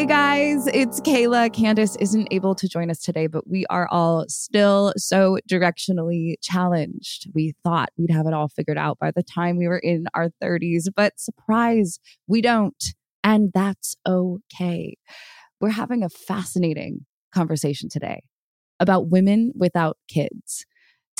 Hey guys, it's Kayla. Candace isn't able to join us today, but we are all still so directionally challenged. We thought we'd have it all figured out by the time we were in our 30s, but surprise, we don't. And that's okay. We're having a fascinating conversation today about women without kids.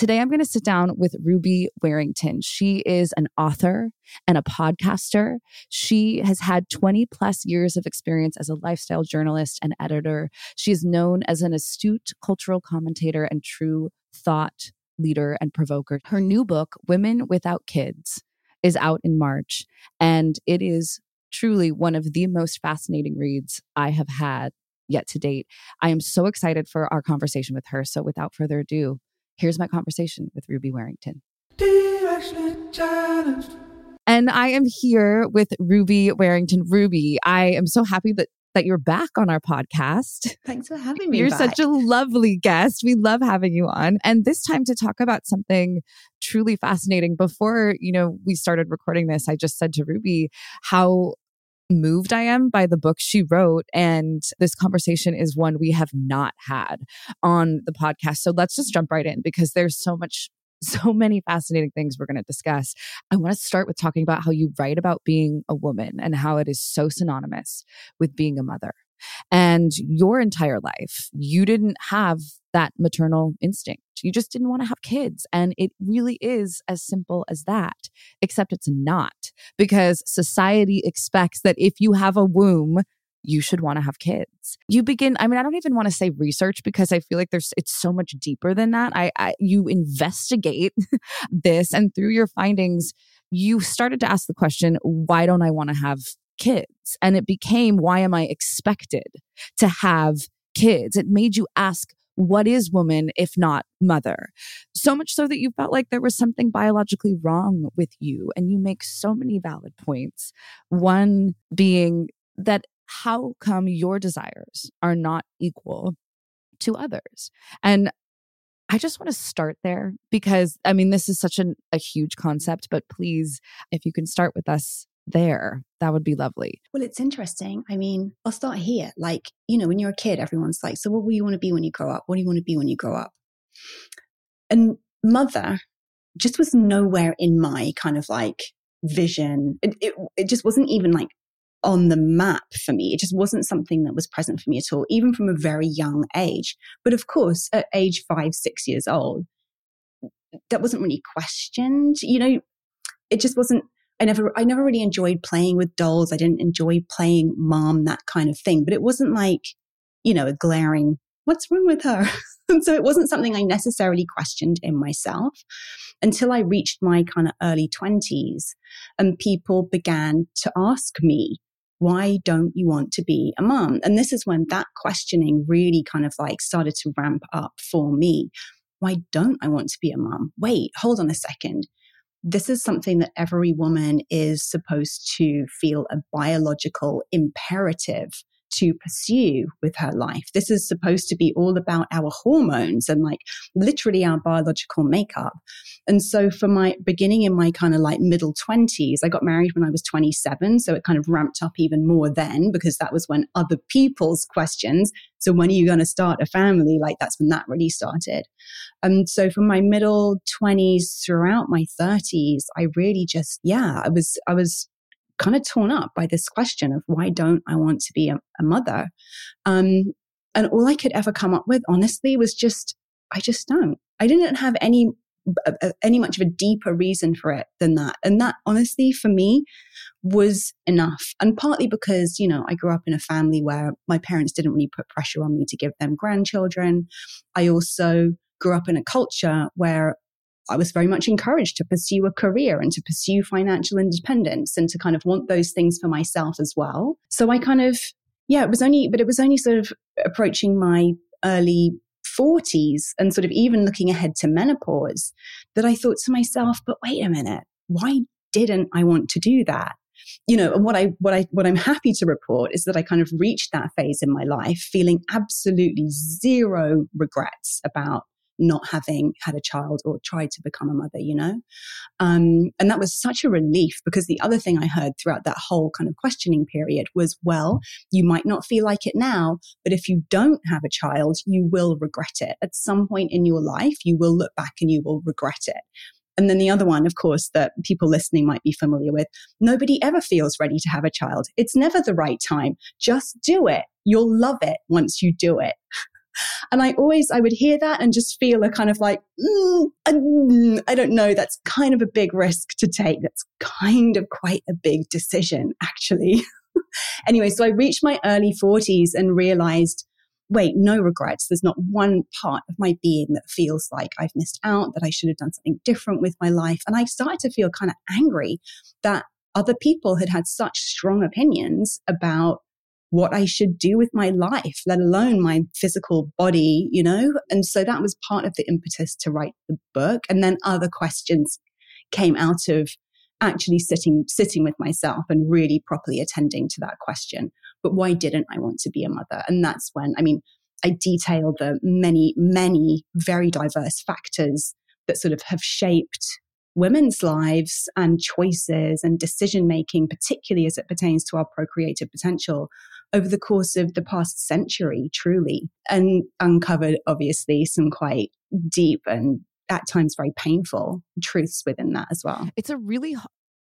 Today, I'm going to sit down with Ruby Warrington. She is an author and a podcaster. She has had 20 plus years of experience as a lifestyle journalist and editor. She is known as an astute cultural commentator and true thought leader and provoker. Her new book, Women Without Kids, is out in March, and it is truly one of the most fascinating reads I have had yet to date. I am so excited for our conversation with her. So, without further ado, Here's my conversation with Ruby Warrington. And I am here with Ruby Warrington. Ruby, I am so happy that that you're back on our podcast. Thanks for having me. You're back. such a lovely guest. We love having you on. And this time to talk about something truly fascinating. Before, you know, we started recording this, I just said to Ruby how moved I am by the book she wrote. And this conversation is one we have not had on the podcast. So let's just jump right in because there's so much so many fascinating things we're going to discuss. I want to start with talking about how you write about being a woman and how it is so synonymous with being a mother. And your entire life, you didn't have that maternal instinct. You just didn't want to have kids. And it really is as simple as that, except it's not because society expects that if you have a womb, you should want to have kids. You begin, I mean, I don't even want to say research because I feel like there's, it's so much deeper than that. I, I you investigate this and through your findings, you started to ask the question, why don't I want to have kids? And it became, why am I expected to have kids? It made you ask, what is woman if not mother? So much so that you felt like there was something biologically wrong with you. And you make so many valid points. One being that how come your desires are not equal to others? And I just want to start there because I mean, this is such an, a huge concept, but please, if you can start with us there, that would be lovely. Well, it's interesting. I mean, I'll start here. Like, you know, when you're a kid, everyone's like, so what will you want to be when you grow up? What do you want to be when you grow up? And mother just was nowhere in my kind of like vision. It, it, it just wasn't even like on the map for me. It just wasn't something that was present for me at all, even from a very young age. But of course, at age five, six years old, that wasn't really questioned. You know, it just wasn't. I never, I never really enjoyed playing with dolls. I didn't enjoy playing mom, that kind of thing. But it wasn't like, you know, a glaring, what's wrong with her? and so it wasn't something I necessarily questioned in myself until I reached my kind of early 20s and people began to ask me, why don't you want to be a mom? And this is when that questioning really kind of like started to ramp up for me. Why don't I want to be a mom? Wait, hold on a second. This is something that every woman is supposed to feel a biological imperative to pursue with her life. This is supposed to be all about our hormones and like literally our biological makeup. And so for my beginning in my kind of like middle 20s, I got married when I was 27. So it kind of ramped up even more then because that was when other people's questions. So when are you going to start a family? Like that's when that really started. And so from my middle 20s throughout my 30s, I really just, yeah, I was, I was kind of torn up by this question of why don't I want to be a, a mother? Um, and all I could ever come up with, honestly, was just, I just don't. I didn't have any any much of a deeper reason for it than that. And that honestly for me was enough. And partly because, you know, I grew up in a family where my parents didn't really put pressure on me to give them grandchildren. I also grew up in a culture where I was very much encouraged to pursue a career and to pursue financial independence and to kind of want those things for myself as well. So I kind of, yeah, it was only, but it was only sort of approaching my early 40s and sort of even looking ahead to menopause that I thought to myself, but wait a minute, why didn't I want to do that? You know, and what I what I what I'm happy to report is that I kind of reached that phase in my life feeling absolutely zero regrets about not having had a child or tried to become a mother, you know? Um, and that was such a relief because the other thing I heard throughout that whole kind of questioning period was, well, you might not feel like it now, but if you don't have a child, you will regret it. At some point in your life, you will look back and you will regret it. And then the other one, of course, that people listening might be familiar with nobody ever feels ready to have a child. It's never the right time. Just do it. You'll love it once you do it. And I always, I would hear that and just feel a kind of like, mm, mm, I don't know, that's kind of a big risk to take. That's kind of quite a big decision, actually. anyway, so I reached my early 40s and realized, wait, no regrets. There's not one part of my being that feels like I've missed out, that I should have done something different with my life. And I started to feel kind of angry that other people had had such strong opinions about what I should do with my life, let alone my physical body, you know? And so that was part of the impetus to write the book. And then other questions came out of actually sitting sitting with myself and really properly attending to that question. But why didn't I want to be a mother? And that's when I mean, I detail the many, many very diverse factors that sort of have shaped women's lives and choices and decision making, particularly as it pertains to our procreative potential over the course of the past century, truly, and uncovered obviously some quite deep and at times very painful truths within that as well. It's a really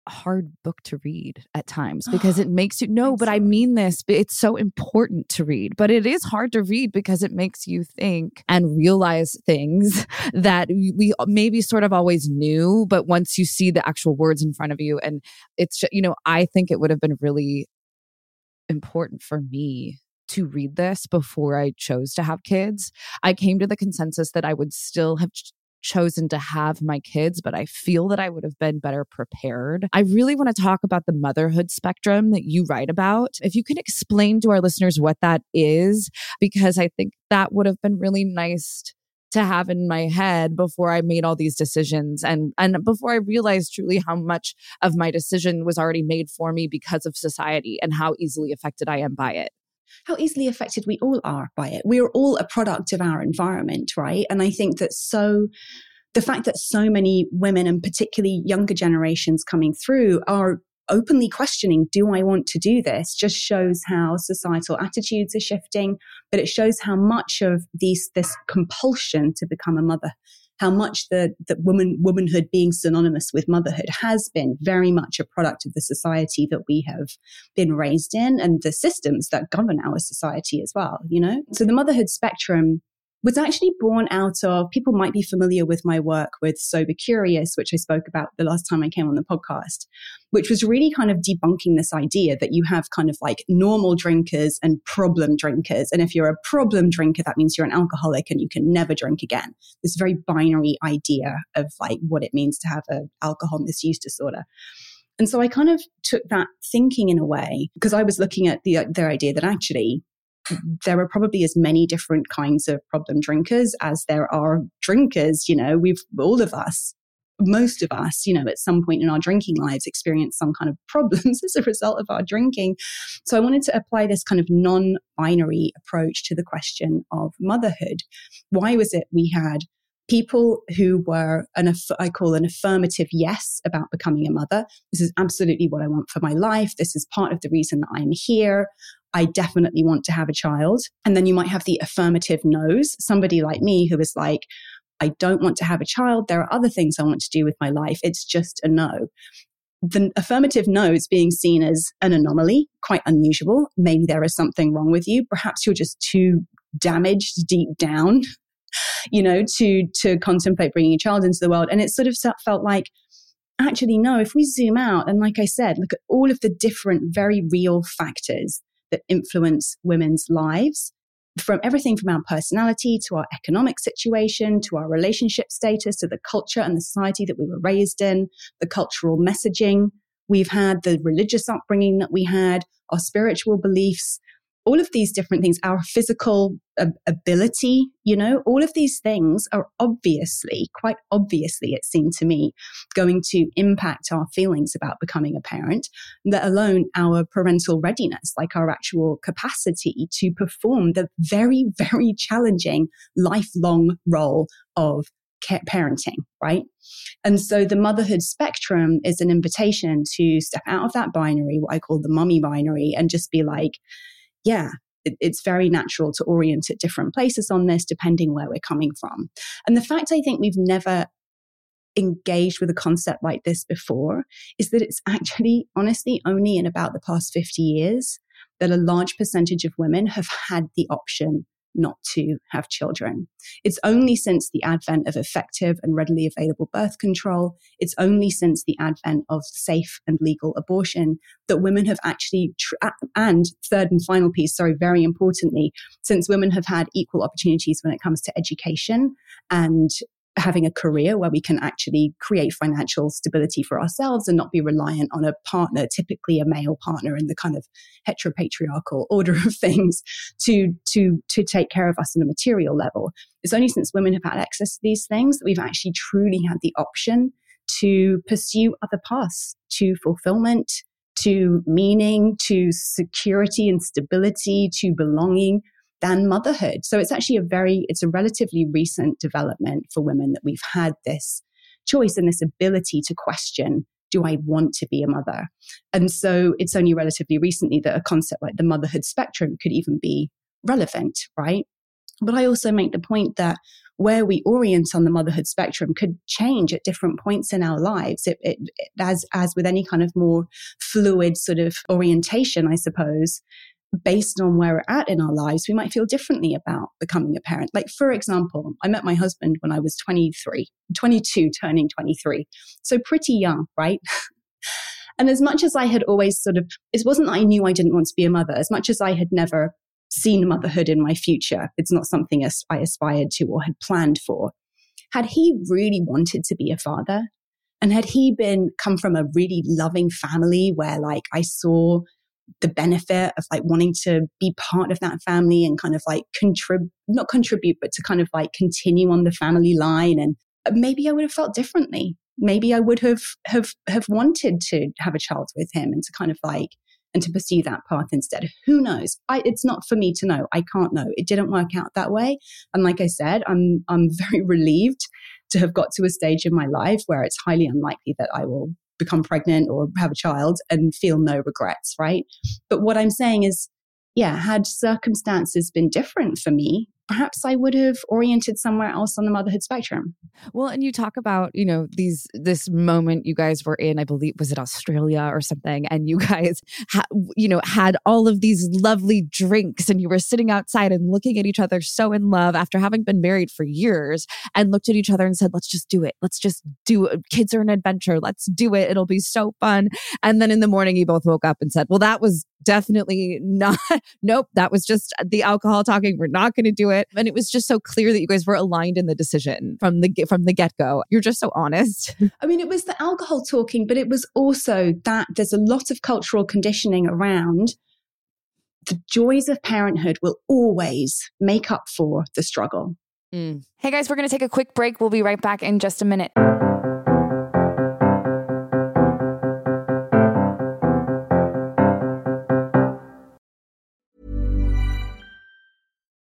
hard book to read at times because it makes you no but i mean this it's so important to read but it is hard to read because it makes you think and realize things that we maybe sort of always knew but once you see the actual words in front of you and it's you know i think it would have been really important for me to read this before I chose to have kids. I came to the consensus that I would still have ch- chosen to have my kids, but I feel that I would have been better prepared. I really want to talk about the motherhood spectrum that you write about. If you can explain to our listeners what that is, because I think that would have been really nice to have in my head before I made all these decisions and and before I realized truly how much of my decision was already made for me because of society and how easily affected I am by it how easily affected we all are by it. We are all a product of our environment, right? And I think that so the fact that so many women and particularly younger generations coming through are openly questioning, do I want to do this? Just shows how societal attitudes are shifting, but it shows how much of these, this compulsion to become a mother, how much the, the woman, womanhood being synonymous with motherhood has been very much a product of the society that we have been raised in and the systems that govern our society as well, you know? So the motherhood spectrum was actually born out of people might be familiar with my work with Sober Curious, which I spoke about the last time I came on the podcast, which was really kind of debunking this idea that you have kind of like normal drinkers and problem drinkers. And if you're a problem drinker, that means you're an alcoholic and you can never drink again. This very binary idea of like what it means to have an alcohol misuse disorder. And so I kind of took that thinking in a way because I was looking at the, the idea that actually there are probably as many different kinds of problem drinkers as there are drinkers. You know, we've all of us, most of us, you know, at some point in our drinking lives experience some kind of problems as a result of our drinking. So I wanted to apply this kind of non binary approach to the question of motherhood. Why was it we had people who were an I call an affirmative yes about becoming a mother. This is absolutely what I want for my life. This is part of the reason that I'm here. I definitely want to have a child. And then you might have the affirmative no's, somebody like me who is like, I don't want to have a child. There are other things I want to do with my life. It's just a no. The affirmative no is being seen as an anomaly, quite unusual. Maybe there is something wrong with you. Perhaps you're just too damaged deep down, you know, to, to contemplate bringing a child into the world. And it sort of felt like, actually, no, if we zoom out and like I said, look at all of the different, very real factors that influence women's lives from everything from our personality to our economic situation to our relationship status to the culture and the society that we were raised in, the cultural messaging. We've had, the religious upbringing that we had, our spiritual beliefs, all of these different things, our physical ability, you know, all of these things are obviously, quite obviously, it seemed to me, going to impact our feelings about becoming a parent, let alone our parental readiness, like our actual capacity to perform the very, very challenging lifelong role of parenting, right? And so the motherhood spectrum is an invitation to step out of that binary, what I call the mummy binary, and just be like, yeah, it, it's very natural to orient at different places on this, depending where we're coming from. And the fact I think we've never engaged with a concept like this before is that it's actually, honestly, only in about the past 50 years that a large percentage of women have had the option not to have children. It's only since the advent of effective and readily available birth control, it's only since the advent of safe and legal abortion that women have actually, tr- and third and final piece, sorry, very importantly, since women have had equal opportunities when it comes to education and having a career where we can actually create financial stability for ourselves and not be reliant on a partner, typically a male partner in the kind of heteropatriarchal order of things to, to, to take care of us on a material level. It's only since women have had access to these things that we've actually truly had the option to pursue other paths to fulfillment, to meaning, to security and stability, to belonging, than motherhood. So it's actually a very, it's a relatively recent development for women that we've had this choice and this ability to question do I want to be a mother? And so it's only relatively recently that a concept like the motherhood spectrum could even be relevant, right? But I also make the point that where we orient on the motherhood spectrum could change at different points in our lives. It, it, as, as with any kind of more fluid sort of orientation, I suppose, based on where we're at in our lives, we might feel differently about becoming a parent. Like, for example, I met my husband when I was 23, 22, turning 23. So pretty young, right? and as much as I had always sort of, it wasn't that I knew I didn't want to be a mother, as much as I had never seen motherhood in my future, it's not something I aspired to or had planned for. Had he really wanted to be a father, and had he been come from a really loving family where like I saw the benefit of like wanting to be part of that family and kind of like contribute, not contribute, but to kind of like continue on the family line. And uh, maybe I would have felt differently. Maybe I would have, have, have wanted to have a child with him and to kind of like, and to pursue that path instead. Who knows? I, it's not for me to know. I can't know. It didn't work out that way. And like I said, I'm, I'm very relieved to have got to a stage in my life where it's highly unlikely that I will become pregnant or have a child and feel no regrets, right? But what I'm saying is, yeah, had circumstances been different for me, perhaps I would have oriented somewhere else on the motherhood spectrum. Well, and you talk about, you know, these this moment you guys were in, I believe was it Australia or something, and you guys ha- you know, had all of these lovely drinks and you were sitting outside and looking at each other so in love after having been married for years and looked at each other and said, "Let's just do it. Let's just do it. Kids are an adventure. Let's do it. It'll be so fun." And then in the morning you both woke up and said, "Well, that was definitely not nope, that was just the alcohol talking. We're not going to do it." It. And it was just so clear that you guys were aligned in the decision from the from the get-go. You're just so honest. I mean, it was the alcohol talking, but it was also that there's a lot of cultural conditioning around the joys of parenthood will always make up for the struggle. Mm. Hey guys, we're going to take a quick break. We'll be right back in just a minute.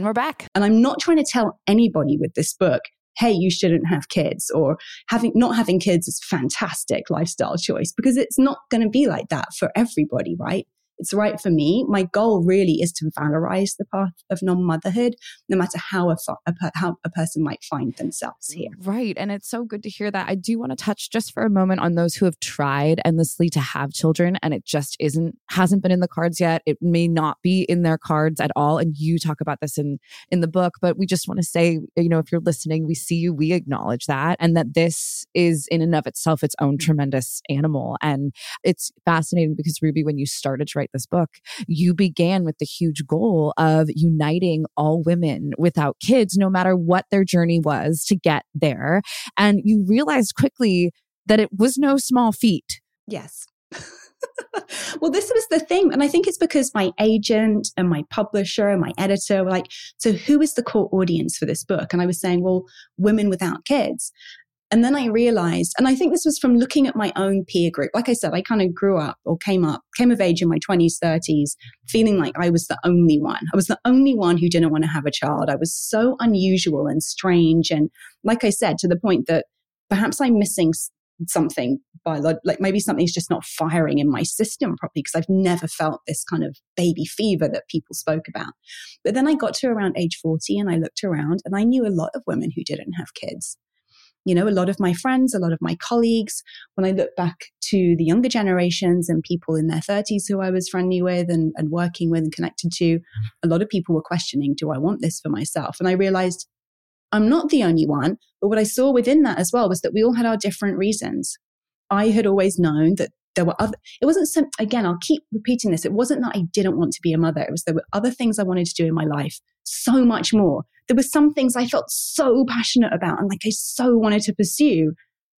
And we're back. And I'm not trying to tell anybody with this book, hey, you shouldn't have kids or having not having kids is fantastic lifestyle choice because it's not going to be like that for everybody, right? It's right for me. My goal really is to valorize the path of non motherhood, no matter how a, a, how a person might find themselves here. Right. And it's so good to hear that. I do want to touch just for a moment on those who have tried endlessly to have children and it just isn't, hasn't been in the cards yet. It may not be in their cards at all. And you talk about this in, in the book, but we just want to say, you know, if you're listening, we see you, we acknowledge that, and that this is in and of itself its own tremendous animal. And it's fascinating because Ruby, when you started to write write this book, you began with the huge goal of uniting all women without kids, no matter what their journey was to get there. And you realized quickly that it was no small feat. Yes. well, this was the thing. And I think it's because my agent and my publisher and my editor were like, so who is the core audience for this book? And I was saying, well, women without kids. And then I realized, and I think this was from looking at my own peer group. Like I said, I kind of grew up or came up, came of age in my 20s, 30s, feeling like I was the only one. I was the only one who didn't want to have a child. I was so unusual and strange. And like I said, to the point that perhaps I'm missing something by like maybe something's just not firing in my system properly because I've never felt this kind of baby fever that people spoke about. But then I got to around age 40 and I looked around and I knew a lot of women who didn't have kids you know, a lot of my friends, a lot of my colleagues, when I look back to the younger generations and people in their 30s who I was friendly with and, and working with and connected to, a lot of people were questioning, do I want this for myself? And I realized I'm not the only one. But what I saw within that as well was that we all had our different reasons. I had always known that there were other, it wasn't some, again, I'll keep repeating this. It wasn't that I didn't want to be a mother. It was there were other things I wanted to do in my life, so much more. There were some things I felt so passionate about and like I so wanted to pursue.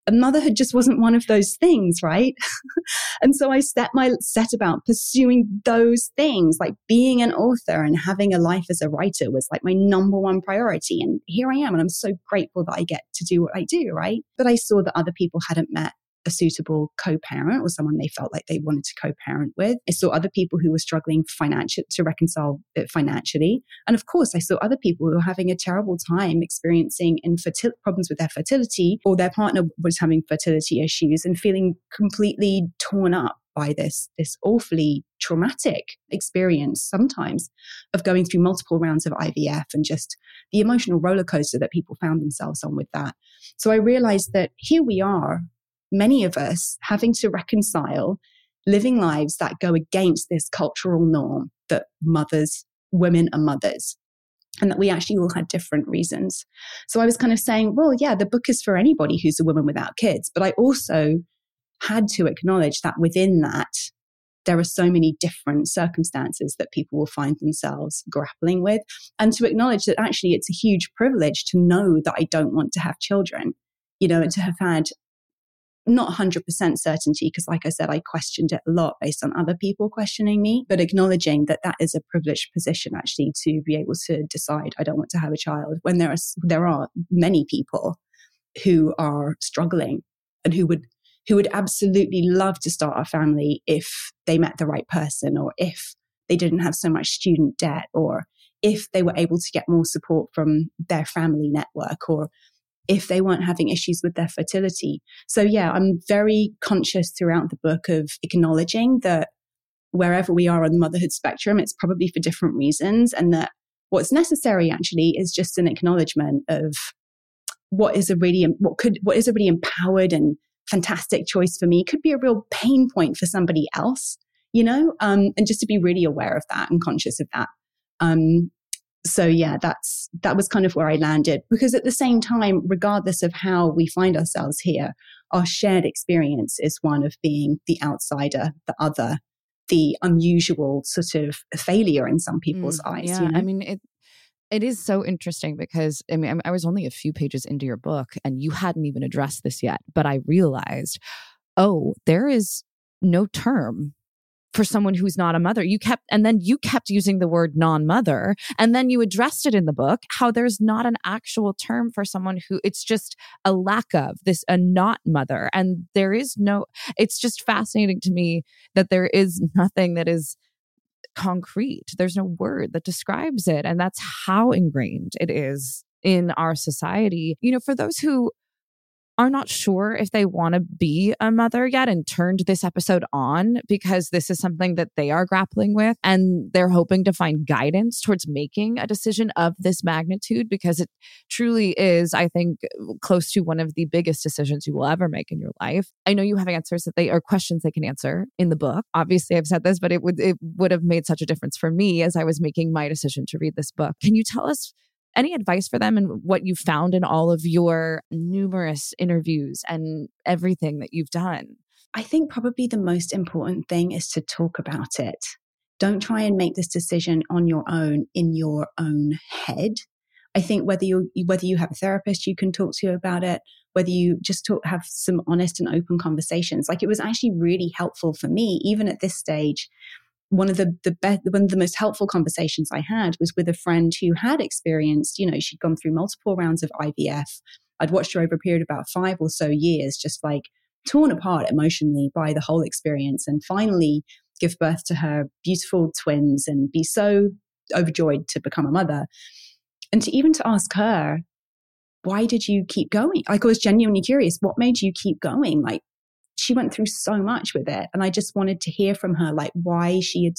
And motherhood just wasn't one of those things, right? and so I set my set about pursuing those things, like being an author and having a life as a writer was like my number one priority. And here I am, and I'm so grateful that I get to do what I do, right? But I saw that other people hadn't met a suitable co-parent or someone they felt like they wanted to co-parent with. I saw other people who were struggling financially to reconcile it financially. And of course, I saw other people who were having a terrible time experiencing infertility problems with their fertility or their partner was having fertility issues and feeling completely torn up by this this awfully traumatic experience sometimes of going through multiple rounds of IVF and just the emotional roller coaster that people found themselves on with that. So I realized that here we are many of us having to reconcile living lives that go against this cultural norm that mothers, women are mothers, and that we actually all had different reasons. So I was kind of saying, well, yeah, the book is for anybody who's a woman without kids. But I also had to acknowledge that within that, there are so many different circumstances that people will find themselves grappling with. And to acknowledge that actually it's a huge privilege to know that I don't want to have children, you know, and to have had not 100% certainty because like i said i questioned it a lot based on other people questioning me but acknowledging that that is a privileged position actually to be able to decide i don't want to have a child when there are there are many people who are struggling and who would who would absolutely love to start a family if they met the right person or if they didn't have so much student debt or if they were able to get more support from their family network or if they weren't having issues with their fertility. So yeah, I'm very conscious throughout the book of acknowledging that wherever we are on the motherhood spectrum, it's probably for different reasons and that what's necessary actually is just an acknowledgement of what is a really, what could, what is a really empowered and fantastic choice for me could be a real pain point for somebody else, you know, um, and just to be really aware of that and conscious of that. Um, so yeah, that's that was kind of where I landed because at the same time, regardless of how we find ourselves here, our shared experience is one of being the outsider, the other, the unusual sort of failure in some people's mm, eyes. Yeah, you know? I mean it. It is so interesting because I mean I was only a few pages into your book and you hadn't even addressed this yet, but I realized, oh, there is no term for someone who's not a mother. You kept, and then you kept using the word non mother. And then you addressed it in the book how there's not an actual term for someone who it's just a lack of this, a not mother. And there is no, it's just fascinating to me that there is nothing that is concrete. There's no word that describes it. And that's how ingrained it is in our society. You know, for those who are not sure if they want to be a mother yet and turned this episode on because this is something that they are grappling with and they're hoping to find guidance towards making a decision of this magnitude because it truly is, I think, close to one of the biggest decisions you will ever make in your life. I know you have answers that they are questions they can answer in the book. Obviously, I've said this, but it would it would have made such a difference for me as I was making my decision to read this book. Can you tell us any advice for them and what you found in all of your numerous interviews and everything that you've done? I think probably the most important thing is to talk about it. Don't try and make this decision on your own in your own head. I think whether you whether you have a therapist you can talk to about it, whether you just talk, have some honest and open conversations. Like it was actually really helpful for me, even at this stage, one of the the best one of the most helpful conversations I had was with a friend who had experienced, you know, she'd gone through multiple rounds of IVF. I'd watched her over a period of about five or so years, just like torn apart emotionally by the whole experience, and finally give birth to her beautiful twins and be so overjoyed to become a mother. And to even to ask her, why did you keep going? Like I was genuinely curious, what made you keep going? Like she went through so much with it. And I just wanted to hear from her, like why she had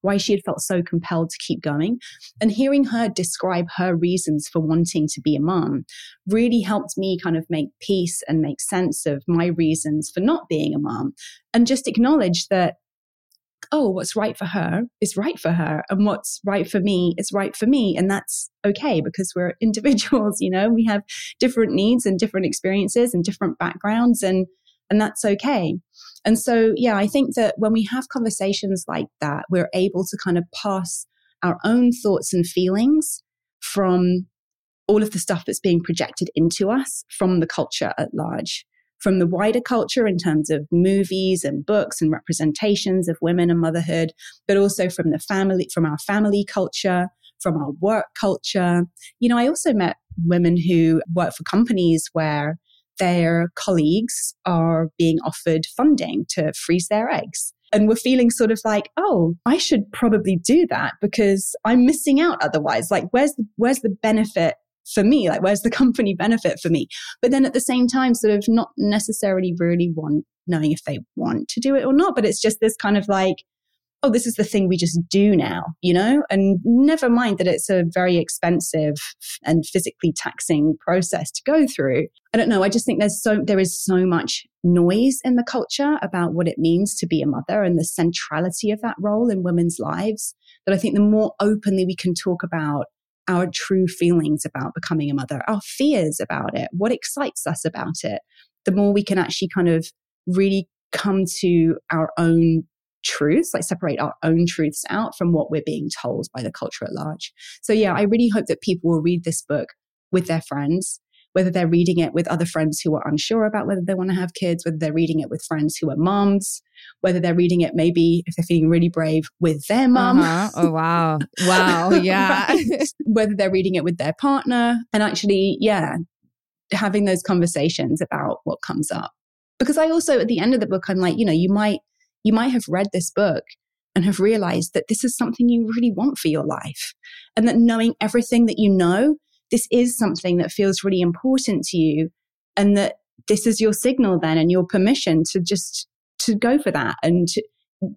why she had felt so compelled to keep going. And hearing her describe her reasons for wanting to be a mom really helped me kind of make peace and make sense of my reasons for not being a mom and just acknowledge that, oh, what's right for her is right for her. And what's right for me is right for me. And that's okay because we're individuals, you know, we have different needs and different experiences and different backgrounds. And and that's okay. And so, yeah, I think that when we have conversations like that, we're able to kind of pass our own thoughts and feelings from all of the stuff that's being projected into us from the culture at large, from the wider culture in terms of movies and books and representations of women and motherhood, but also from the family, from our family culture, from our work culture. You know, I also met women who work for companies where their colleagues are being offered funding to freeze their eggs. And we're feeling sort of like, oh, I should probably do that because I'm missing out otherwise. Like, where's the, where's the benefit for me? Like, where's the company benefit for me? But then at the same time, sort of not necessarily really want, knowing if they want to do it or not. But it's just this kind of like, oh, this is the thing we just do now, you know? And never mind that it's a very expensive and physically taxing process to go through. I don't know. I just think there's so, there is so much noise in the culture about what it means to be a mother and the centrality of that role in women's lives that I think the more openly we can talk about our true feelings about becoming a mother, our fears about it, what excites us about it, the more we can actually kind of really come to our own truths, like separate our own truths out from what we're being told by the culture at large. So, yeah, I really hope that people will read this book with their friends, whether they're reading it with other friends who are unsure about whether they want to have kids, whether they're reading it with friends who are moms, whether they're reading it maybe if they're feeling really brave with their mom. Uh-huh. Oh, wow. Wow. Yeah. right? Whether they're reading it with their partner and actually, yeah, having those conversations about what comes up. Because I also, at the end of the book, I'm like, you know, you might you might have read this book and have realized that this is something you really want for your life. And that knowing everything that you know this is something that feels really important to you and that this is your signal then and your permission to just to go for that and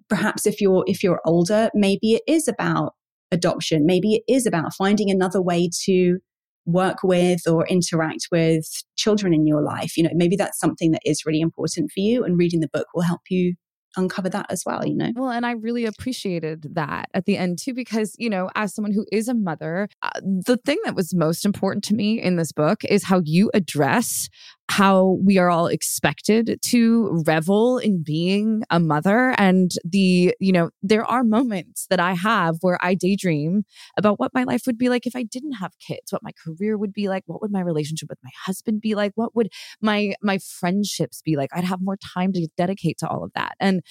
perhaps if you're if you're older maybe it is about adoption maybe it is about finding another way to work with or interact with children in your life you know maybe that's something that is really important for you and reading the book will help you uncover that as well, you know? Well, and I really appreciated that at the end too, because, you know, as someone who is a mother, uh, the thing that was most important to me in this book is how you address how we are all expected to revel in being a mother. And the you know there are moments that i have where i daydream about what my life would be like if i didn't have kids what my career would be like what would my relationship with my husband be like what would my my friendships be like? I'd have more time to dedicate to all of that. And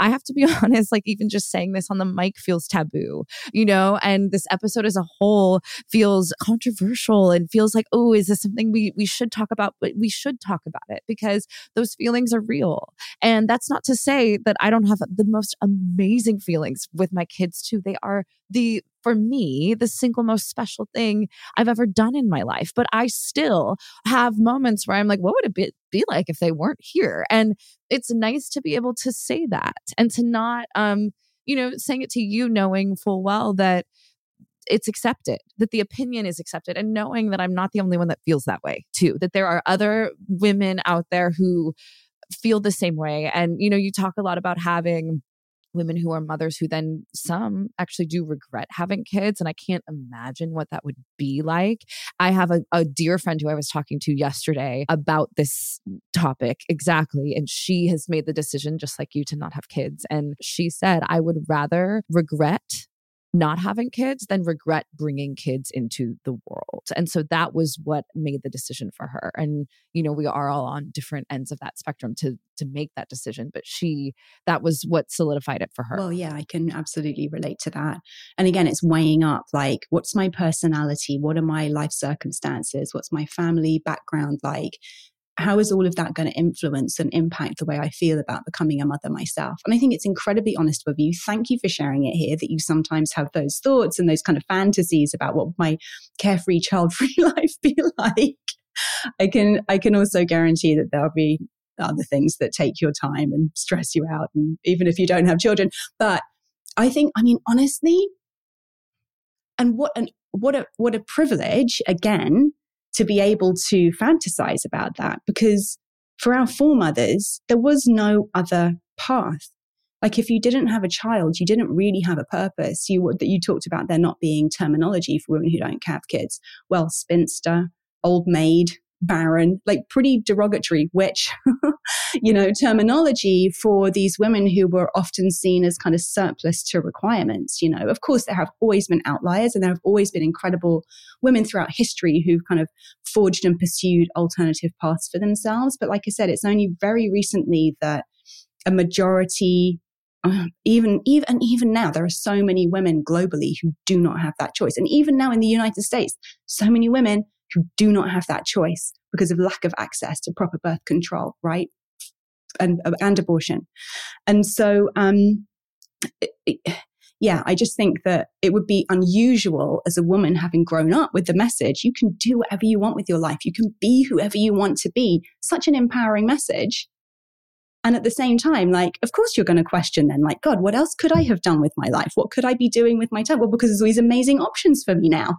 I have to be honest, like even just saying this on the mic feels taboo, you know, and this episode as a whole feels controversial and feels like, oh, is this something we, we should talk about? But we should talk about it because those feelings are real. And that's not to say that I don't have the most amazing feelings with my kids too. They are the for me the single most special thing I've ever done in my life. But I still have moments where I'm like, what would it be, be like if they weren't here? And it's nice to be able to say that and to not, um, you know, saying it to you knowing full well that it's accepted, that the opinion is accepted, and knowing that I'm not the only one that feels that way too, that there are other women out there who feel the same way. And, you know, you talk a lot about having women who are mothers who then some actually do regret having kids. And I can't imagine what that would be like. I have a, a dear friend who I was talking to yesterday about this topic exactly. And she has made the decision, just like you, to not have kids. And she said, I would rather regret not having kids than regret bringing kids into the world. And so that was what made the decision for her. And you know, we are all on different ends of that spectrum to to make that decision, but she that was what solidified it for her. Well, yeah, I can absolutely relate to that. And again, it's weighing up like what's my personality? What are my life circumstances? What's my family background like? How is all of that going to influence and impact the way I feel about becoming a mother myself? And I think it's incredibly honest with you. Thank you for sharing it here that you sometimes have those thoughts and those kind of fantasies about what my carefree, child free life be like. I can, I can also guarantee that there'll be other things that take your time and stress you out. And even if you don't have children, but I think, I mean, honestly, and what an, what a, what a privilege again to be able to fantasize about that because for our foremothers, there was no other path. Like if you didn't have a child, you didn't really have a purpose. You that you talked about there not being terminology for women who don't have kids. Well, spinster, old maid, barren, like pretty derogatory, which, you know, terminology for these women who were often seen as kind of surplus to requirements. You know, of course, there have always been outliers and there have always been incredible women throughout history who've kind of forged and pursued alternative paths for themselves. But like I said, it's only very recently that a majority uh, even even and even now there are so many women globally who do not have that choice and even now in the united states so many women who do not have that choice because of lack of access to proper birth control, right? And, and abortion. And so, um, it, it, yeah, I just think that it would be unusual as a woman having grown up with the message, you can do whatever you want with your life. You can be whoever you want to be. Such an empowering message. And at the same time, like, of course you're going to question then, like, God, what else could I have done with my life? What could I be doing with my time? Well, because there's all these amazing options for me now,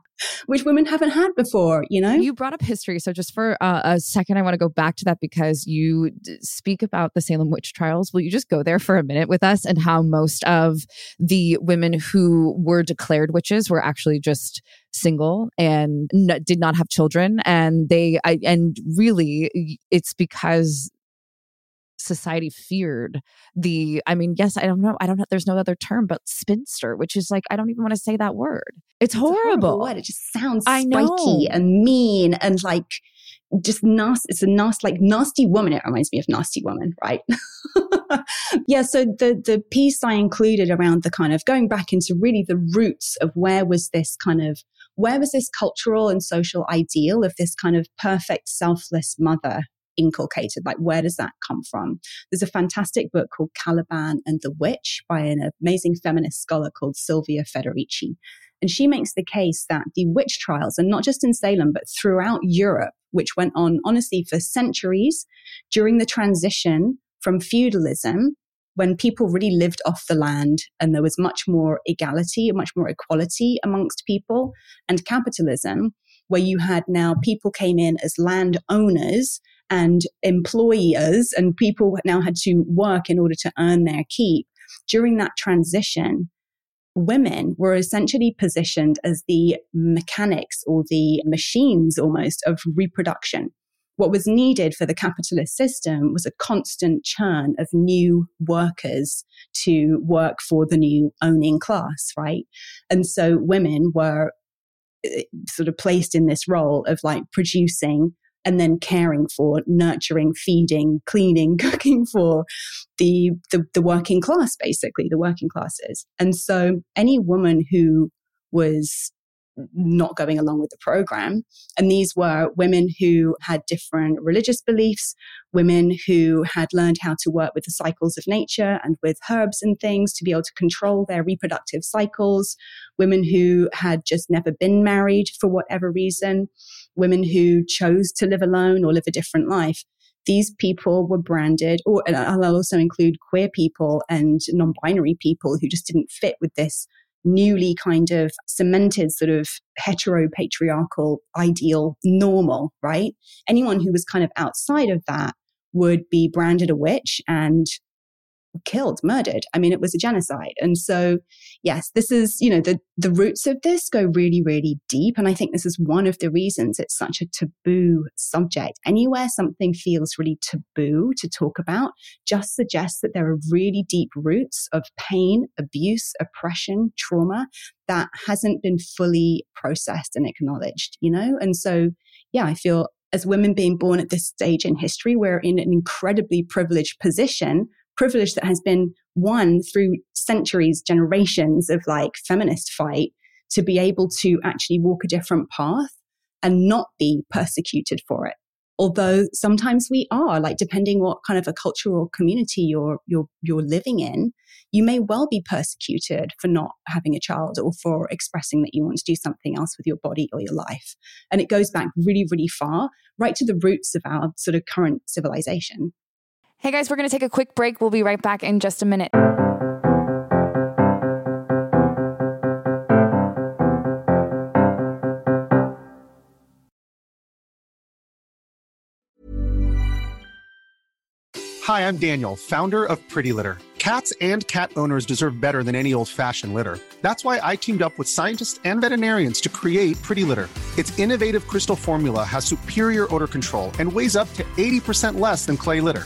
which women haven't had before, you know? You brought up history. So just for uh, a second, I want to go back to that because you d- speak about the Salem witch trials. Will you just go there for a minute with us and how most of the women who were declared witches were actually just single and n- did not have children and they I, and really it's because society feared the i mean yes i don't know i don't know there's no other term but spinster which is like i don't even want to say that word. It's, it's horrible. word. it just sounds spiky and mean and like just nasty it's a nasty like nasty woman. It reminds me of nasty woman right? Yeah so the the piece i included around the kind of going back into really the roots of where was this kind of where was this cultural and social ideal of this kind of perfect selfless mother inculcated? Like, where does that come from? There's a fantastic book called Caliban and the Witch by an amazing feminist scholar called Silvia Federici. And she makes the case that the witch trials, and not just in Salem, but throughout Europe, which went on honestly for centuries during the transition from feudalism, when people really lived off the land and there was much more equality, much more equality amongst people, and capitalism, where you had now people came in as landowners and employers, and people now had to work in order to earn their keep. During that transition, women were essentially positioned as the mechanics or the machines almost of reproduction. What was needed for the capitalist system was a constant churn of new workers to work for the new owning class, right? And so women were eh, sort of placed in this role of like producing and then caring for, nurturing, feeding, cleaning, cooking for the, the, the working class, basically, the working classes. And so any woman who was not going along with the program. And these were women who had different religious beliefs, women who had learned how to work with the cycles of nature and with herbs and things to be able to control their reproductive cycles, women who had just never been married for whatever reason, women who chose to live alone or live a different life. These people were branded, or I'll also include queer people and non binary people who just didn't fit with this newly kind of cemented sort of heteropatriarchal ideal normal, right? Anyone who was kind of outside of that would be branded a witch and killed, murdered. I mean, it was a genocide. And so, yes, this is, you know, the, the roots of this go really, really deep. And I think this is one of the reasons it's such a taboo subject. Anywhere something feels really taboo to talk about just suggests that there are really deep roots of pain, abuse, oppression, trauma that hasn't been fully processed and acknowledged, you know? And so, yeah, I feel as women being born at this stage in history, we're in an incredibly privileged position privilege that has been won through centuries, generations of like feminist fight to be able to actually walk a different path and not be persecuted for it. Although sometimes we are, like depending what kind of a culture or community you're you're you're living in, you may well be persecuted for not having a child or for expressing that you want to do something else with your body or your life. And it goes back really, really far, right to the roots of our sort of current civilization. Hey guys, we're going to take a quick break. We'll be right back in just a minute. Hi, I'm Daniel, founder of Pretty Litter. Cats and cat owners deserve better than any old fashioned litter. That's why I teamed up with scientists and veterinarians to create Pretty Litter. Its innovative crystal formula has superior odor control and weighs up to 80% less than clay litter.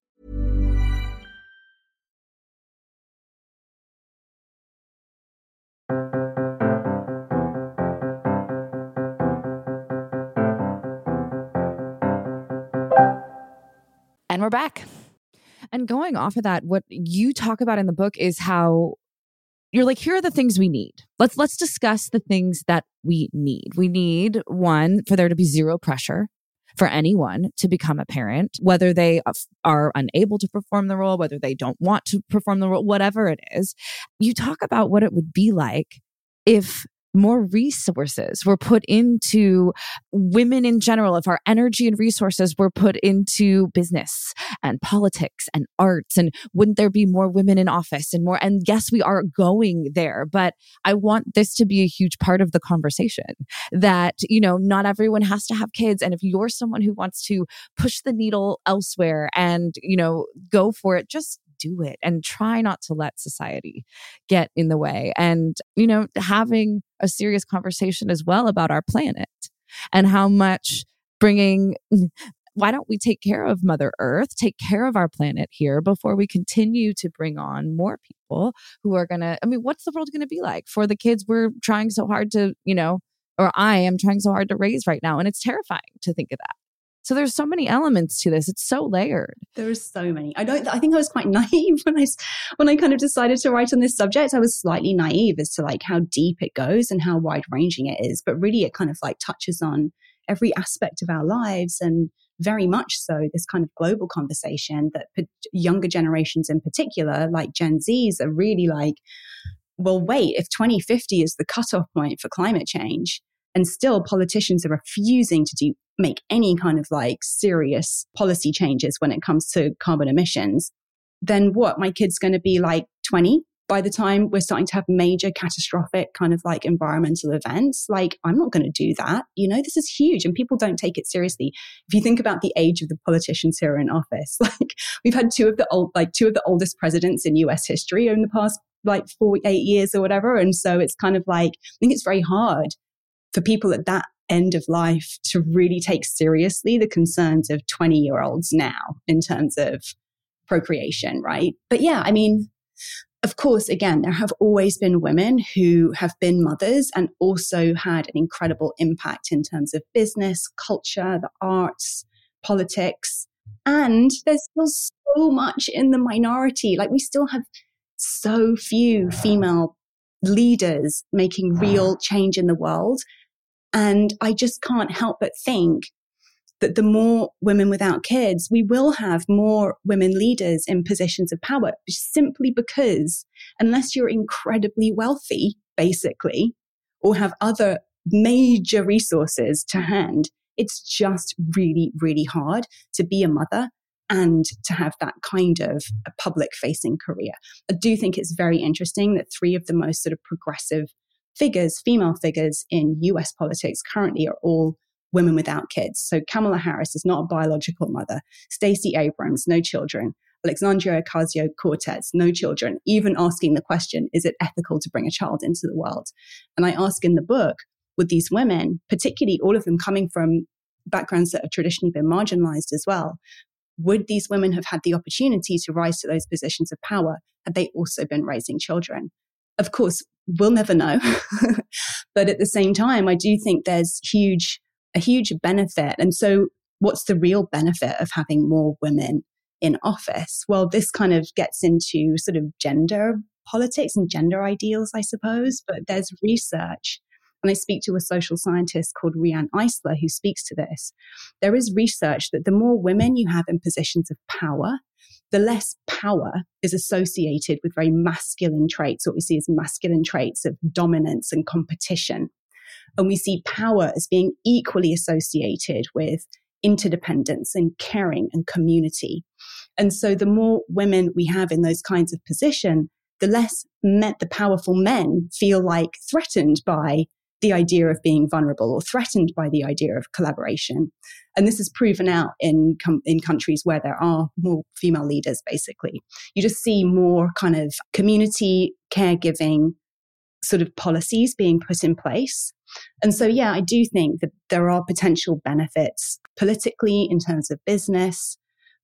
And we're back. And going off of that, what you talk about in the book is how you're like, here are the things we need. Let's let's discuss the things that we need. We need one for there to be zero pressure for anyone to become a parent, whether they are unable to perform the role, whether they don't want to perform the role, whatever it is. You talk about what it would be like if more resources were put into women in general, if our energy and resources were put into business and politics and arts, and wouldn't there be more women in office and more? And yes, we are going there, but I want this to be a huge part of the conversation that, you know, not everyone has to have kids. And if you're someone who wants to push the needle elsewhere and, you know, go for it, just do it and try not to let society get in the way. And, you know, having a serious conversation as well about our planet and how much bringing why don't we take care of Mother Earth, take care of our planet here before we continue to bring on more people who are going to, I mean, what's the world going to be like for the kids we're trying so hard to, you know, or I am trying so hard to raise right now? And it's terrifying to think of that. So there's so many elements to this. It's so layered. There are so many. I don't. I think I was quite naive when I when I kind of decided to write on this subject. I was slightly naive as to like how deep it goes and how wide ranging it is. But really, it kind of like touches on every aspect of our lives and very much so this kind of global conversation that younger generations in particular, like Gen Zs, are really like, well, wait, if 2050 is the cutoff point for climate change, and still politicians are refusing to do make any kind of like serious policy changes when it comes to carbon emissions, then what? My kid's going to be like 20 by the time we're starting to have major catastrophic kind of like environmental events. Like, I'm not going to do that. You know, this is huge and people don't take it seriously. If you think about the age of the politicians who are in office, like we've had two of the old, like two of the oldest presidents in US history in the past like four, eight years or whatever. And so it's kind of like, I think it's very hard for people at that end of life to really take seriously the concerns of 20 year olds now in terms of procreation, right? But yeah, I mean, of course, again, there have always been women who have been mothers and also had an incredible impact in terms of business, culture, the arts, politics. And there's still so much in the minority. Like we still have so few female leaders making mm. real change in the world. And I just can't help but think that the more women without kids, we will have more women leaders in positions of power simply because unless you're incredibly wealthy, basically, or have other major resources to hand, it's just really, really hard to be a mother and to have that kind of a public facing career. I do think it's very interesting that three of the most sort of progressive figures, female figures in US politics currently are all women without kids. So Kamala Harris is not a biological mother. Stacey Abrams, no children. Alexandria Ocasio Cortez, no children, even asking the question, is it ethical to bring a child into the world? And I ask in the book, would these women, particularly all of them coming from backgrounds that have traditionally been marginalized as well, would these women have had the opportunity to rise to those positions of power had they also been raising children? Of course, we'll never know. but at the same time, I do think there's huge, a huge benefit. And so what's the real benefit of having more women in office? Well, this kind of gets into sort of gender politics and gender ideals, I suppose, but there's research. And I speak to a social scientist called Riane Eisler who speaks to this. There is research that the more women you have in positions of power, the less power is associated with very masculine traits, what we see as masculine traits of dominance and competition. And we see power as being equally associated with interdependence and caring and community. And so the more women we have in those kinds of position, the less met the powerful men feel like threatened by the idea of being vulnerable or threatened by the idea of collaboration. And this is proven out in, com- in countries where there are more female leaders, basically. You just see more kind of community caregiving sort of policies being put in place. And so, yeah, I do think that there are potential benefits politically in terms of business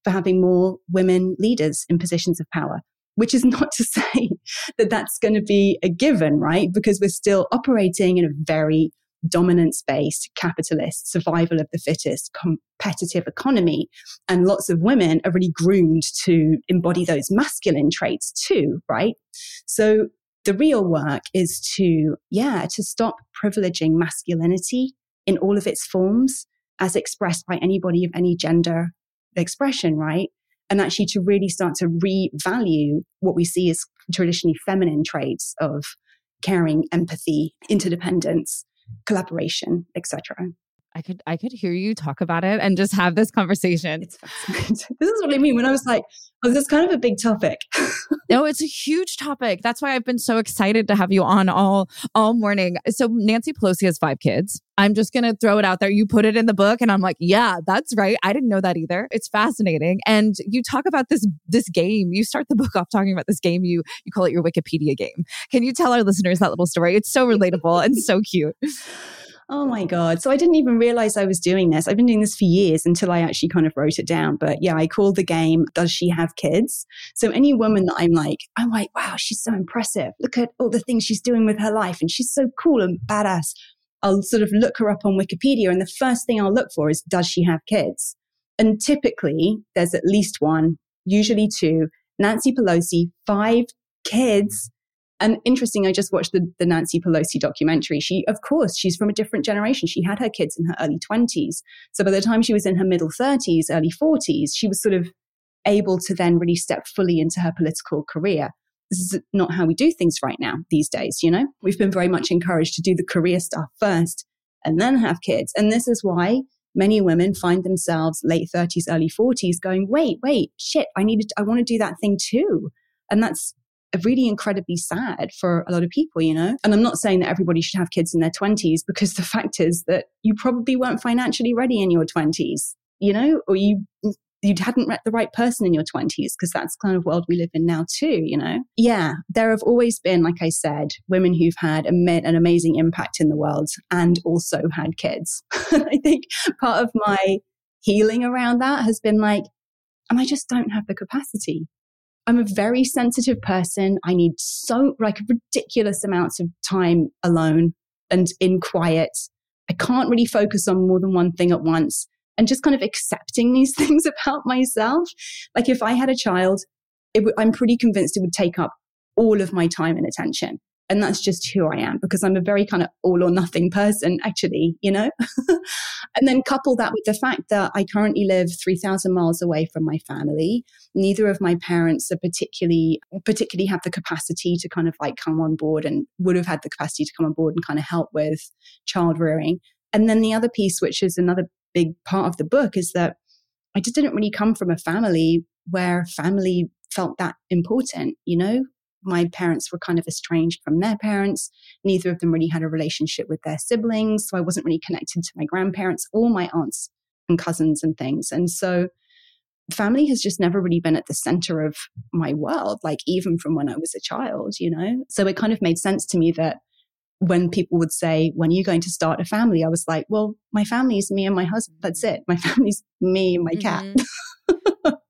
for having more women leaders in positions of power which is not to say that that's going to be a given, right? Because we're still operating in a very dominance based capitalist survival of the fittest competitive economy and lots of women are really groomed to embody those masculine traits too right so the real work is to yeah to stop privileging masculinity in all of its forms as expressed by anybody of any gender expression right and actually to really start to revalue what we see as traditionally feminine traits of caring, empathy, interdependence, collaboration, etc. I could I could hear you talk about it and just have this conversation. It's fascinating. this is what I mean when I was like, oh, this is kind of a big topic. no, it's a huge topic. That's why I've been so excited to have you on all all morning. So Nancy Pelosi has five kids. I'm just gonna throw it out there. You put it in the book, and I'm like, yeah, that's right. I didn't know that either. It's fascinating. And you talk about this this game. You start the book off talking about this game. You you call it your Wikipedia game. Can you tell our listeners that little story? It's so relatable and so cute. Oh my God. So I didn't even realize I was doing this. I've been doing this for years until I actually kind of wrote it down. But yeah, I called the game, Does She Have Kids? So any woman that I'm like, I'm like, wow, she's so impressive. Look at all the things she's doing with her life. And she's so cool and badass. I'll sort of look her up on Wikipedia. And the first thing I'll look for is, Does she have kids? And typically there's at least one, usually two. Nancy Pelosi, five kids and interesting, I just watched the, the Nancy Pelosi documentary. She, of course, she's from a different generation. She had her kids in her early 20s. So by the time she was in her middle 30s, early 40s, she was sort of able to then really step fully into her political career. This is not how we do things right now these days, you know? We've been very much encouraged to do the career stuff first and then have kids. And this is why many women find themselves late 30s, early 40s going, wait, wait, shit, I needed, I want to do that thing too. And that's really incredibly sad for a lot of people, you know? And I'm not saying that everybody should have kids in their 20s because the fact is that you probably weren't financially ready in your 20s, you know, or you you hadn't met the right person in your 20s because that's kind of world we live in now too you know? Yeah there have always been like i said women who've had an amazing impact in the world and also had kids. I think part of my healing around that has been like and i just don't have the capacity I'm a very sensitive person. I need so like ridiculous amounts of time alone and in quiet. I can't really focus on more than one thing at once and just kind of accepting these things about myself. Like if I had a child, I'm pretty convinced it would take up all of my time and attention. And that's just who I am because I'm a very kind of all or nothing person, actually, you know? and then couple that with the fact that I currently live 3,000 miles away from my family. Neither of my parents are particularly, particularly have the capacity to kind of like come on board and would have had the capacity to come on board and kind of help with child rearing. And then the other piece, which is another big part of the book, is that I just didn't really come from a family where family felt that important, you know? My parents were kind of estranged from their parents. Neither of them really had a relationship with their siblings. So I wasn't really connected to my grandparents or my aunts and cousins and things. And so family has just never really been at the center of my world, like even from when I was a child, you know? So it kind of made sense to me that when people would say, When are you going to start a family? I was like, Well, my family is me and my husband. That's it. My family's me and my cat. Mm-hmm.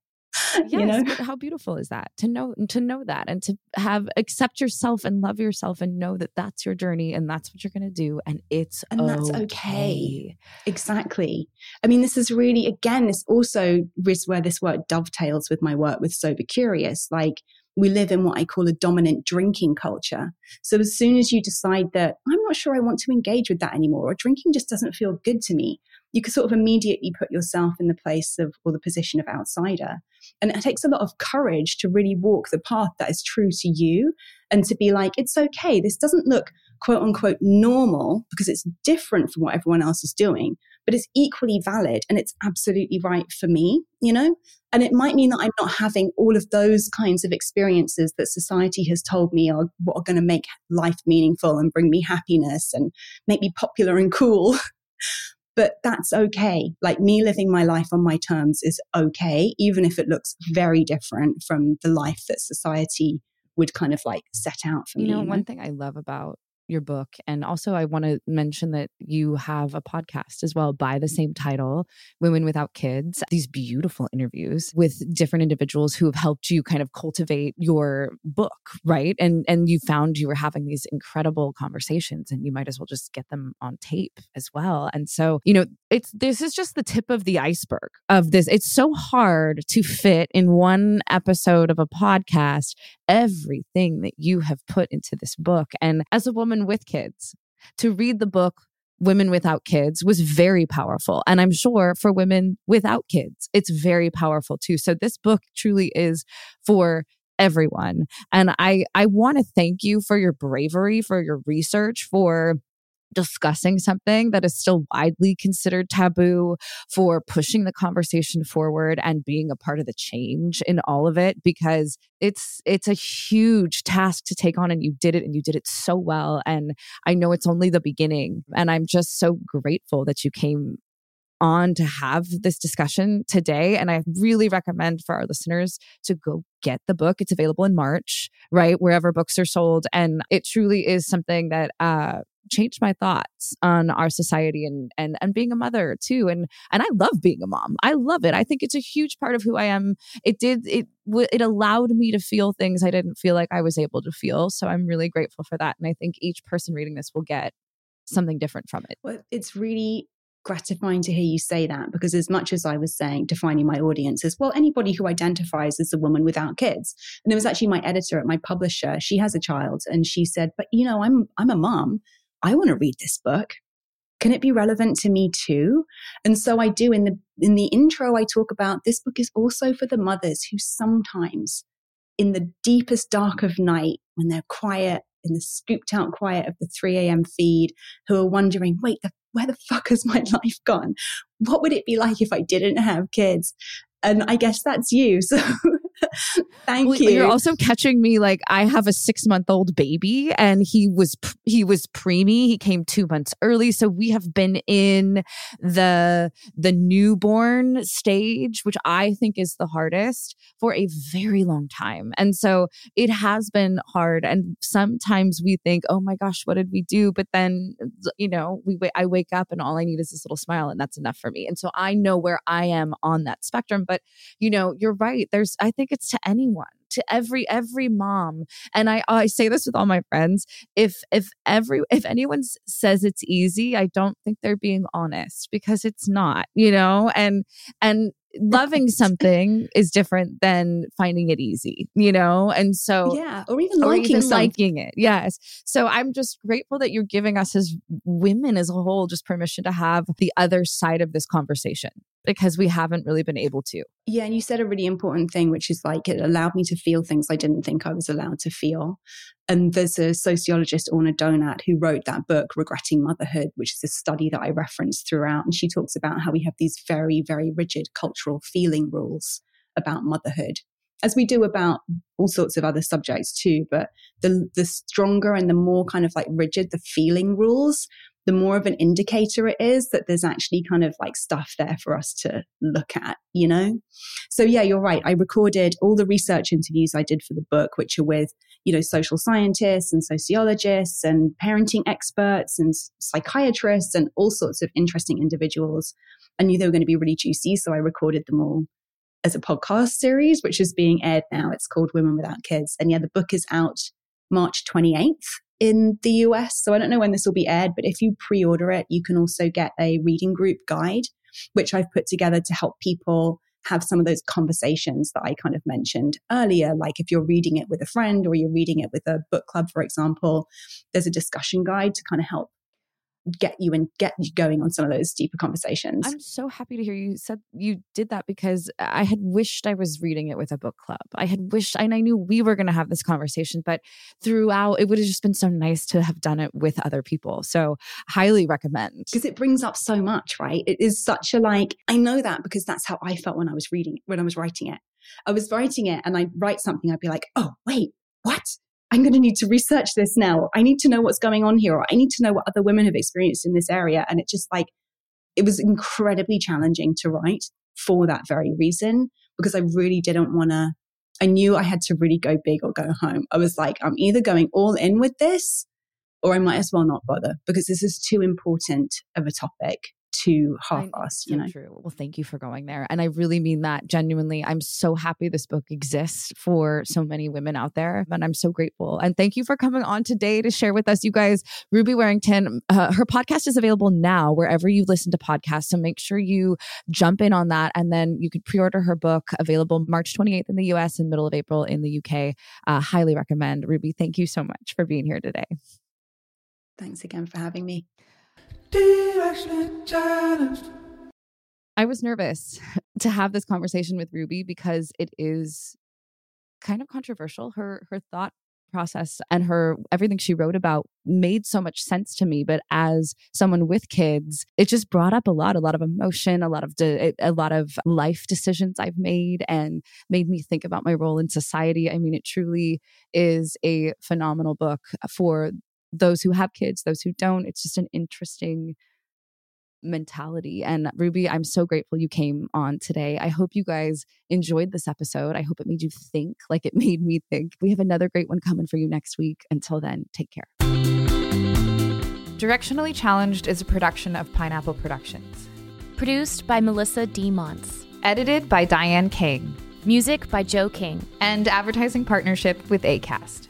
Yes, you know? how beautiful is that to know to know that and to have accept yourself and love yourself and know that that's your journey and that's what you're going to do and it's and okay. that's okay exactly i mean this is really again this also is where this work dovetails with my work with sober curious like we live in what I call a dominant drinking culture. So as soon as you decide that I'm not sure I want to engage with that anymore, or drinking just doesn't feel good to me, you can sort of immediately put yourself in the place of or the position of outsider. And it takes a lot of courage to really walk the path that is true to you and to be like, it's okay. This doesn't look quote unquote normal because it's different from what everyone else is doing, but it's equally valid and it's absolutely right for me, you know? And it might mean that I'm not having all of those kinds of experiences that society has told me are what are going to make life meaningful and bring me happiness and make me popular and cool. but that's okay. Like me living my life on my terms is okay, even if it looks very different from the life that society would kind of like set out for you me. Know, you know, one thing I love about your book. And also, I want to mention that you have a podcast as well by the same title, Women Without Kids. These beautiful interviews with different individuals who have helped you kind of cultivate your book, right? And and you found you were having these incredible conversations, and you might as well just get them on tape as well. And so, you know, it's this is just the tip of the iceberg of this. It's so hard to fit in one episode of a podcast everything that you have put into this book. And as a woman with kids, to read the book Women Without Kids was very powerful. And I'm sure for women without kids, it's very powerful too. So this book truly is for everyone. And I I want to thank you for your bravery, for your research, for discussing something that is still widely considered taboo for pushing the conversation forward and being a part of the change in all of it because it's it's a huge task to take on and you did it and you did it so well and I know it's only the beginning and I'm just so grateful that you came on to have this discussion today. And I really recommend for our listeners to go get the book. It's available in March, right? Wherever books are sold. And it truly is something that, uh, changed my thoughts on our society and and and being a mother too and and I love being a mom. I love it. I think it's a huge part of who I am. It did it it allowed me to feel things I didn't feel like I was able to feel. So I'm really grateful for that and I think each person reading this will get something different from it. Well, it's really gratifying to hear you say that because as much as I was saying defining my audience as well anybody who identifies as a woman without kids and there was actually my editor at my publisher she has a child and she said but you know I'm I'm a mom I want to read this book can it be relevant to me too and so I do in the in the intro I talk about this book is also for the mothers who sometimes in the deepest dark of night when they're quiet in the scooped out quiet of the 3 a.m. feed who are wondering, wait, the where the fuck has my life gone? What would it be like if I didn't have kids? And I guess that's you. So Thank well, you. You're also catching me like I have a six month old baby, and he was he was preemie. He came two months early, so we have been in the the newborn stage, which I think is the hardest for a very long time. And so it has been hard. And sometimes we think, oh my gosh, what did we do? But then uh, you know, we I wake up and all I need is this little smile, and that's enough for me. And so I know where I am on that spectrum. But you know, you're right. There's I think it's to anyone to every every mom and i i say this with all my friends if if every if anyone says it's easy i don't think they're being honest because it's not you know and and loving something is different than finding it easy, you know? And so, yeah, or even or liking, even liking it. Yes. So I'm just grateful that you're giving us as women as a whole just permission to have the other side of this conversation because we haven't really been able to. Yeah. And you said a really important thing, which is like it allowed me to feel things I didn't think I was allowed to feel. And there's a sociologist, Orna Donath, who wrote that book, Regretting Motherhood, which is a study that I reference throughout. And she talks about how we have these very, very rigid cultural feeling rules about motherhood, as we do about all sorts of other subjects too. But the, the stronger and the more kind of like rigid the feeling rules, the more of an indicator it is that there's actually kind of like stuff there for us to look at, you know? So yeah, you're right. I recorded all the research interviews I did for the book, which are with, you know, social scientists and sociologists and parenting experts and psychiatrists and all sorts of interesting individuals. I knew they were going to be really juicy. So I recorded them all as a podcast series, which is being aired now. It's called Women Without Kids. And yeah, the book is out March 28th in the US. So I don't know when this will be aired, but if you pre order it, you can also get a reading group guide, which I've put together to help people have some of those conversations that I kind of mentioned earlier. Like if you're reading it with a friend or you're reading it with a book club, for example, there's a discussion guide to kind of help get you and get you going on some of those deeper conversations. I'm so happy to hear you said you did that because I had wished I was reading it with a book club. I had wished, and I knew we were going to have this conversation, but throughout, it would have just been so nice to have done it with other people. So, highly recommend. Because it brings up so much, right? It is such a like, I know that because that's how I felt when I was reading, when I was writing it. I was writing it and I'd write something, I'd be like, oh, wait, what? I'm going to need to research this now. I need to know what's going on here, or I need to know what other women have experienced in this area. And it just like, it was incredibly challenging to write for that very reason, because I really didn't want to, I knew I had to really go big or go home. I was like, I'm either going all in with this or I might as well not bother because this is too important of a topic to half us, you know. True. Well, thank you for going there. And I really mean that genuinely. I'm so happy this book exists for so many women out there. And I'm so grateful. And thank you for coming on today to share with us, you guys. Ruby Warrington, uh, her podcast is available now wherever you listen to podcasts. So make sure you jump in on that. And then you can pre order her book, available March 28th in the US and middle of April in the UK. Uh, highly recommend. Ruby, thank you so much for being here today. Thanks again for having me. I was nervous to have this conversation with Ruby because it is kind of controversial. Her her thought process and her everything she wrote about made so much sense to me but as someone with kids it just brought up a lot a lot of emotion a lot of de- a lot of life decisions i've made and made me think about my role in society i mean it truly is a phenomenal book for those who have kids those who don't it's just an interesting mentality. And Ruby, I'm so grateful you came on today. I hope you guys enjoyed this episode. I hope it made you think like it made me think. We have another great one coming for you next week. Until then, take care. Directionally Challenged is a production of Pineapple Productions. Produced by Melissa D. Monts. Edited by Diane King. Music by Joe King. And advertising partnership with ACAST.